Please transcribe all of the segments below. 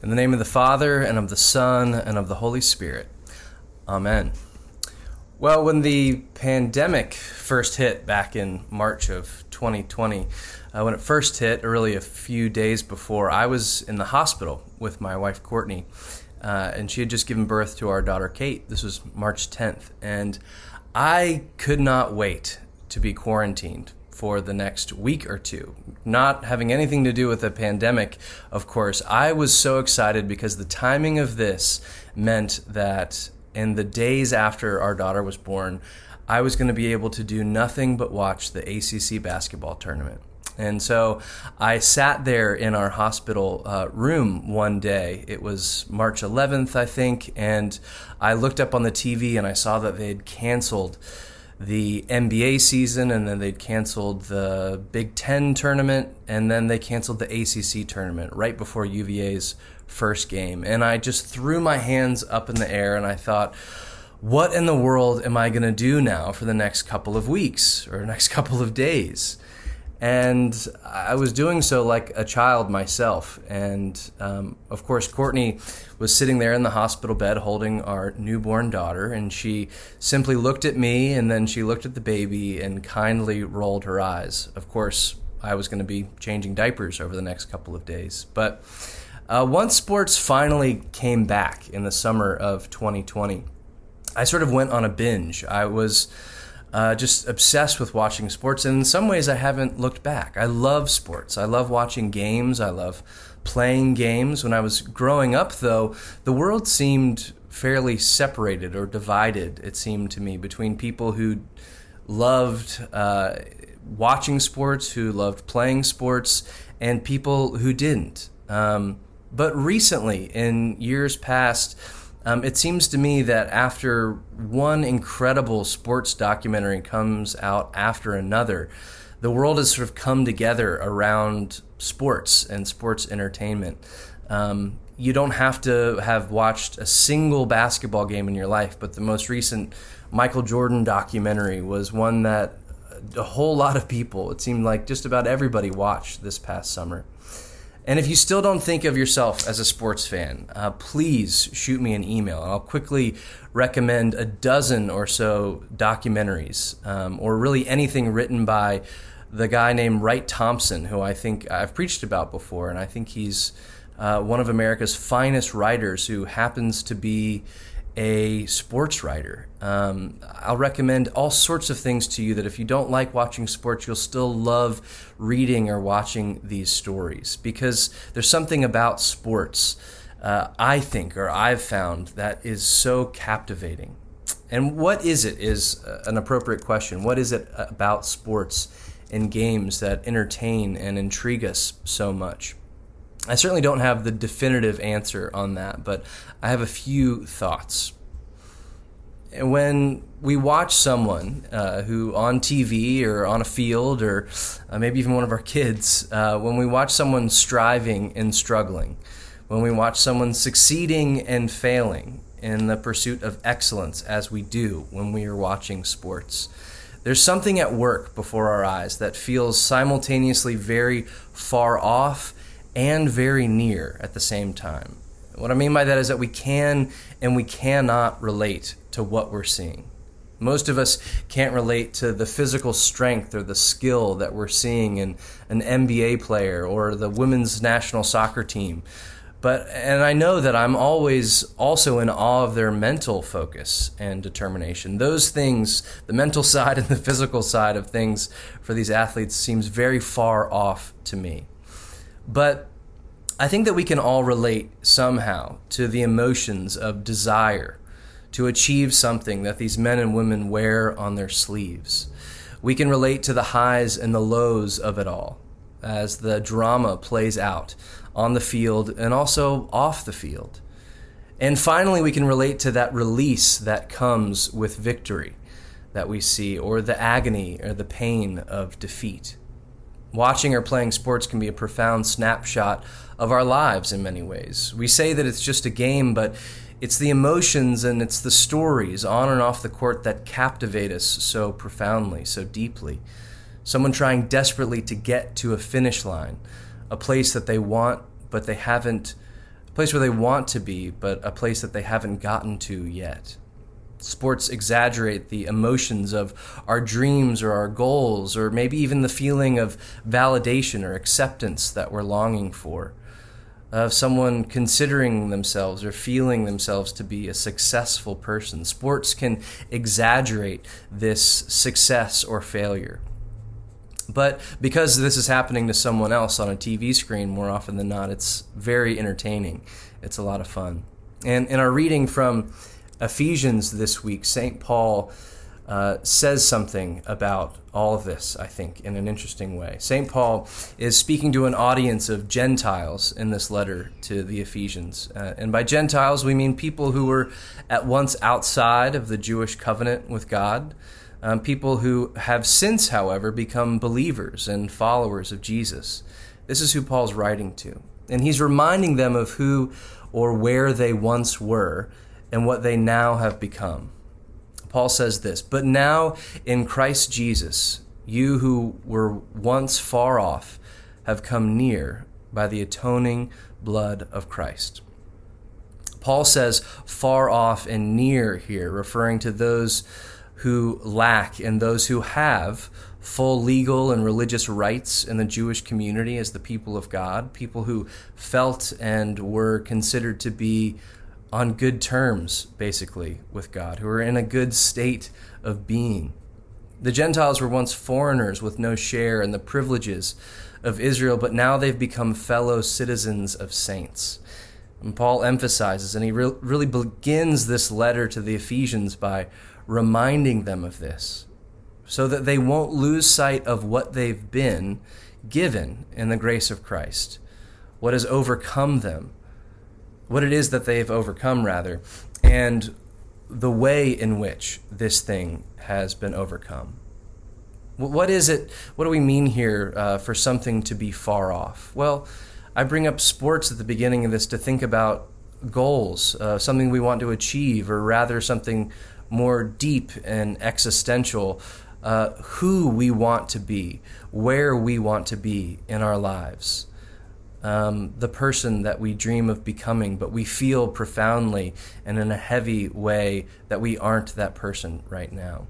In the name of the Father, and of the Son, and of the Holy Spirit. Amen. Well, when the pandemic first hit back in March of 2020, uh, when it first hit, really a few days before, I was in the hospital with my wife Courtney, uh, and she had just given birth to our daughter Kate. This was March 10th, and I could not wait to be quarantined for the next week or two. Not having anything to do with the pandemic, of course, I was so excited because the timing of this meant that in the days after our daughter was born, I was going to be able to do nothing but watch the ACC basketball tournament. And so I sat there in our hospital uh, room one day. It was March 11th, I think, and I looked up on the TV and I saw that they had canceled the NBA season, and then they canceled the Big Ten tournament, and then they canceled the ACC tournament right before UVA's first game. And I just threw my hands up in the air and I thought, what in the world am I going to do now for the next couple of weeks or next couple of days? And I was doing so like a child myself. And um, of course, Courtney was sitting there in the hospital bed holding our newborn daughter. And she simply looked at me and then she looked at the baby and kindly rolled her eyes. Of course, I was going to be changing diapers over the next couple of days. But uh, once sports finally came back in the summer of 2020, I sort of went on a binge. I was uh, just obsessed with watching sports. And in some ways, I haven't looked back. I love sports. I love watching games. I love playing games. When I was growing up, though, the world seemed fairly separated or divided, it seemed to me, between people who loved uh, watching sports, who loved playing sports, and people who didn't. Um, but recently, in years past, um, it seems to me that after one incredible sports documentary comes out after another, the world has sort of come together around sports and sports entertainment. Um, you don't have to have watched a single basketball game in your life, but the most recent Michael Jordan documentary was one that a whole lot of people, it seemed like just about everybody watched this past summer. And if you still don't think of yourself as a sports fan, uh, please shoot me an email. And I'll quickly recommend a dozen or so documentaries, um, or really anything written by the guy named Wright Thompson, who I think I've preached about before, and I think he's uh, one of America's finest writers who happens to be a sports writer. Um, I'll recommend all sorts of things to you that if you don't like watching sports, you'll still love reading or watching these stories because there's something about sports, uh, I think, or I've found, that is so captivating. And what is it is an appropriate question. What is it about sports and games that entertain and intrigue us so much? I certainly don't have the definitive answer on that, but I have a few thoughts. When we watch someone uh, who on TV or on a field or uh, maybe even one of our kids, uh, when we watch someone striving and struggling, when we watch someone succeeding and failing in the pursuit of excellence, as we do when we are watching sports, there's something at work before our eyes that feels simultaneously very far off and very near at the same time. What I mean by that is that we can and we cannot relate to what we're seeing. Most of us can't relate to the physical strength or the skill that we're seeing in an NBA player or the women's national soccer team. But and I know that I'm always also in awe of their mental focus and determination. Those things, the mental side and the physical side of things for these athletes seems very far off to me. But I think that we can all relate somehow to the emotions of desire to achieve something that these men and women wear on their sleeves. We can relate to the highs and the lows of it all as the drama plays out on the field and also off the field. And finally, we can relate to that release that comes with victory that we see, or the agony or the pain of defeat. Watching or playing sports can be a profound snapshot of our lives in many ways. We say that it's just a game, but it's the emotions and it's the stories on and off the court that captivate us so profoundly, so deeply. Someone trying desperately to get to a finish line, a place that they want, but they haven't a place where they want to be, but a place that they haven't gotten to yet. Sports exaggerate the emotions of our dreams or our goals, or maybe even the feeling of validation or acceptance that we're longing for. Of someone considering themselves or feeling themselves to be a successful person. Sports can exaggerate this success or failure. But because this is happening to someone else on a TV screen more often than not, it's very entertaining. It's a lot of fun. And in our reading from Ephesians this week, St. Paul uh, says something about all of this, I think, in an interesting way. St. Paul is speaking to an audience of Gentiles in this letter to the Ephesians. Uh, and by Gentiles, we mean people who were at once outside of the Jewish covenant with God, um, people who have since, however, become believers and followers of Jesus. This is who Paul's writing to. And he's reminding them of who or where they once were and what they now have become. Paul says this But now in Christ Jesus, you who were once far off have come near by the atoning blood of Christ. Paul says far off and near here, referring to those who lack and those who have full legal and religious rights in the Jewish community as the people of God, people who felt and were considered to be on good terms, basically, with God, who are in a good state of being. The Gentiles were once foreigners with no share in the privileges of Israel, but now they've become fellow citizens of saints. And Paul emphasizes, and he re- really begins this letter to the Ephesians by reminding them of this, so that they won't lose sight of what they've been given in the grace of Christ, what has overcome them what it is that they've overcome, rather, and the way in which this thing has been overcome. What is it? What do we mean here uh, for something to be far off? Well, I bring up sports at the beginning of this to think about goals, uh, something we want to achieve, or rather something more deep and existential. Uh, who we want to be, where we want to be in our lives um, the person that we dream of becoming, but we feel profoundly and in a heavy way that we aren't that person right now.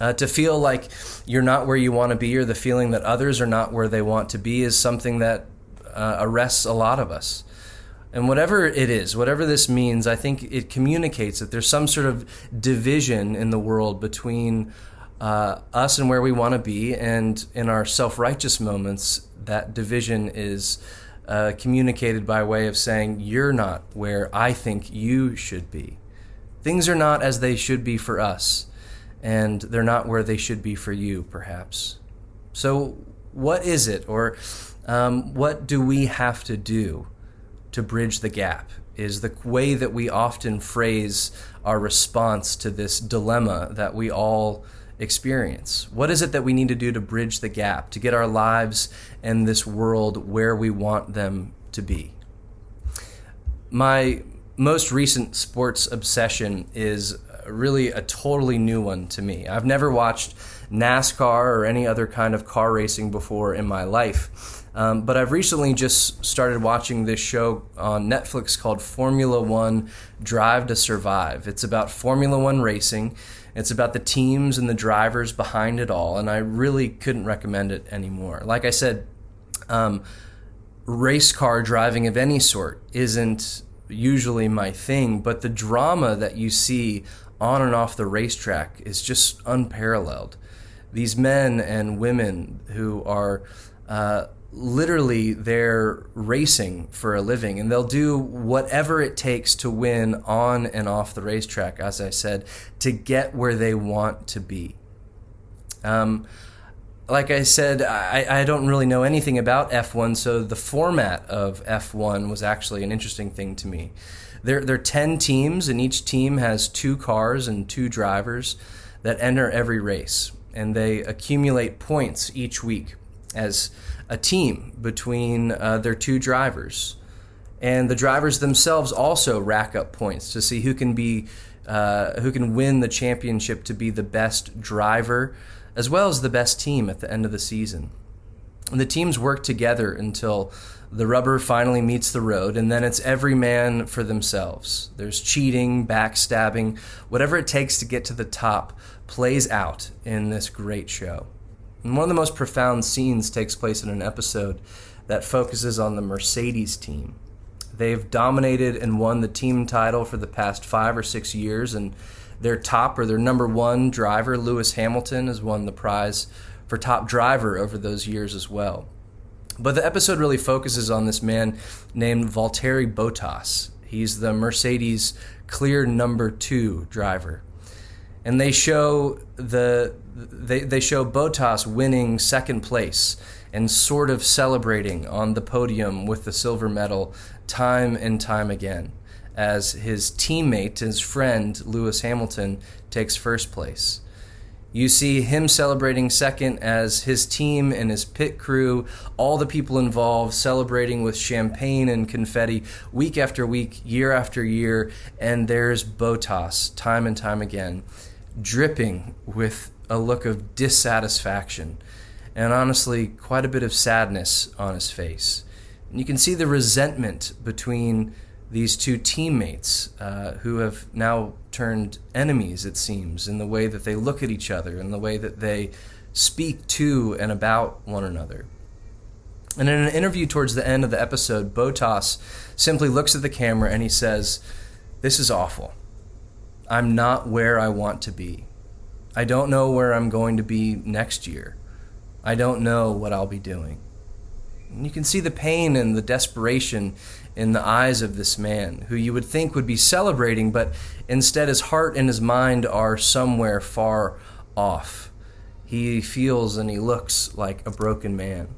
Uh, to feel like you're not where you want to be, or the feeling that others are not where they want to be, is something that uh, arrests a lot of us. And whatever it is, whatever this means, I think it communicates that there's some sort of division in the world between uh, us and where we want to be, and in our self righteous moments, that division is uh, communicated by way of saying, You're not where I think you should be. Things are not as they should be for us, and they're not where they should be for you, perhaps. So, what is it, or um, what do we have to do to bridge the gap? Is the way that we often phrase our response to this dilemma that we all experience? What is it that we need to do to bridge the gap, to get our lives and this world where we want them to be? My most recent sports obsession is really a totally new one to me. I've never watched NASCAR or any other kind of car racing before in my life. Um, but I've recently just started watching this show on Netflix called Formula One Drive to Survive. It's about Formula One racing. It's about the teams and the drivers behind it all, and I really couldn't recommend it anymore. Like I said, um, race car driving of any sort isn't usually my thing, but the drama that you see on and off the racetrack is just unparalleled. These men and women who are uh, literally they're racing for a living and they'll do whatever it takes to win on and off the racetrack, as I said, to get where they want to be. Um, like I said, I, I, don't really know anything about F1, so the format of F1 was actually an interesting thing to me. There, there are 10 teams, and each team has two cars and two drivers that enter every race, and they accumulate points each week as a team between uh, their two drivers. And the drivers themselves also rack up points to see who can be uh, who can win the championship to be the best driver as well as the best team at the end of the season. And the teams work together until the rubber finally meets the road, and then it's every man for themselves. There's cheating, backstabbing, whatever it takes to get to the top plays out in this great show. One of the most profound scenes takes place in an episode that focuses on the Mercedes team. They've dominated and won the team title for the past five or six years, and their top or their number one driver, Lewis Hamilton, has won the prize for top driver over those years as well. But the episode really focuses on this man named Valtteri Bottas. He's the Mercedes clear number two driver. And they show the they, they show Bottas winning second place and sort of celebrating on the podium with the silver medal time and time again as his teammate, his friend Lewis Hamilton takes first place. You see him celebrating second as his team and his pit crew, all the people involved celebrating with champagne and confetti week after week, year after year. And there's Bottas, time and time again, dripping with a look of dissatisfaction and honestly, quite a bit of sadness on his face. And you can see the resentment between these two teammates uh, who have now turned enemies, it seems, in the way that they look at each other, in the way that they speak to and about one another. And in an interview towards the end of the episode, Bottas simply looks at the camera and he says, This is awful. I'm not where I want to be. I don't know where I'm going to be next year. I don't know what I'll be doing. And you can see the pain and the desperation in the eyes of this man, who you would think would be celebrating, but instead his heart and his mind are somewhere far off. He feels and he looks like a broken man.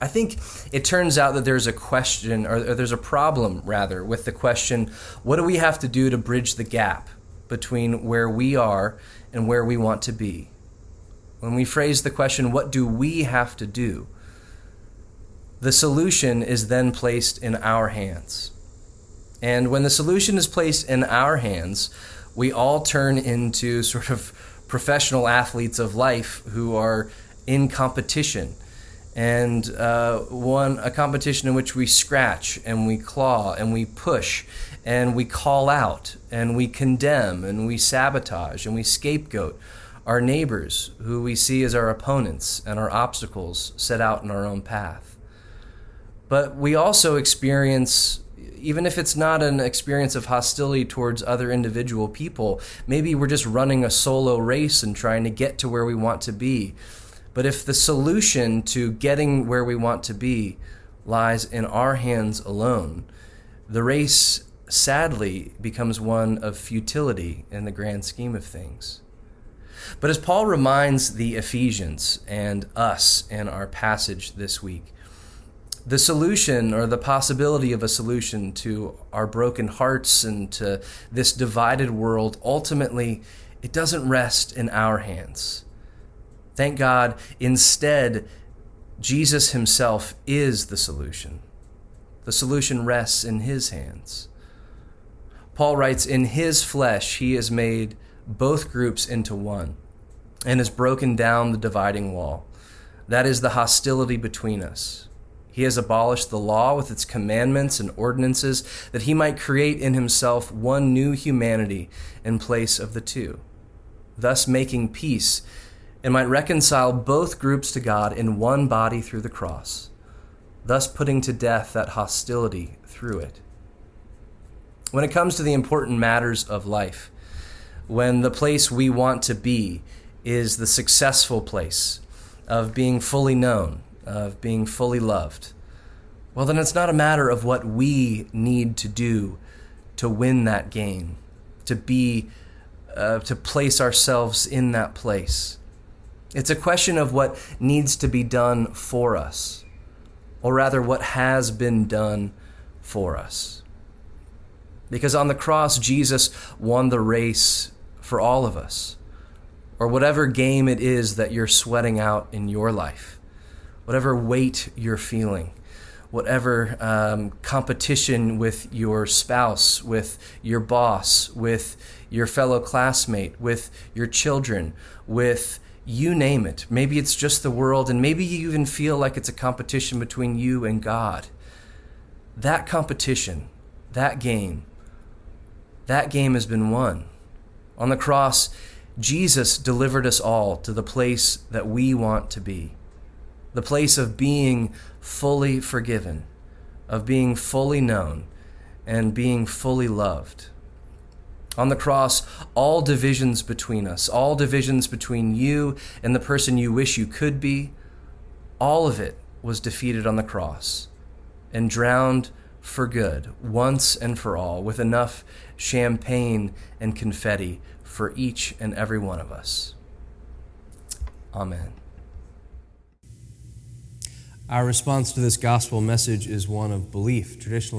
I think it turns out that there's a question, or, or there's a problem, rather, with the question what do we have to do to bridge the gap between where we are and where we want to be? When we phrase the question, what do we have to do? the solution is then placed in our hands. And when the solution is placed in our hands, we all turn into sort of professional athletes of life who are in competition. And uh, one a competition in which we scratch and we claw and we push and we call out and we condemn and we sabotage and we scapegoat our neighbors who we see as our opponents and our obstacles set out in our own path. But we also experience, even if it's not an experience of hostility towards other individual people, maybe we're just running a solo race and trying to get to where we want to be. But if the solution to getting where we want to be lies in our hands alone, the race sadly becomes one of futility in the grand scheme of things. But as Paul reminds the Ephesians and us in our passage this week, the solution or the possibility of a solution to our broken hearts and to this divided world ultimately it doesn't rest in our hands thank god instead jesus himself is the solution. The solution rests in his hands. Paul writes in his flesh he has made both groups into one and has broken down the dividing wall. That is the hostility between us. He has abolished the law with its commandments and ordinances, that he might create in himself one new humanity in place of the two, thus making peace, and might reconcile both groups to God in one body through the cross, thus putting to death that hostility through it. When it comes to the important matters of life, when the place we want to be is the successful place of being fully known, of being fully loved, well, then it's not a matter of what we need to do to win that game, to be, uh, to place ourselves in that place. It's a question of what needs to be done for us, or rather, what has been done for us. Because on the cross, Jesus won the race for all of us, or whatever game it is that you're sweating out in your life whatever weight you're feeling, whatever um, competition with your spouse, with your boss, with your fellow classmate, with your children, with you name it. Maybe it's just the world, and maybe you even feel like it's a competition between you and God. That competition, that game, that game has been won. On the cross, Jesus delivered us all to the place that we want to be the place of being fully forgiven, of being fully known, and being fully loved. On the cross, all divisions between us, all divisions between you and the person you wish you could be, all of it was defeated on the cross and drowned for good, once and for all, with enough champagne and confetti for each and every one of us. Amen. Our response to this gospel message is one of belief. Traditionally,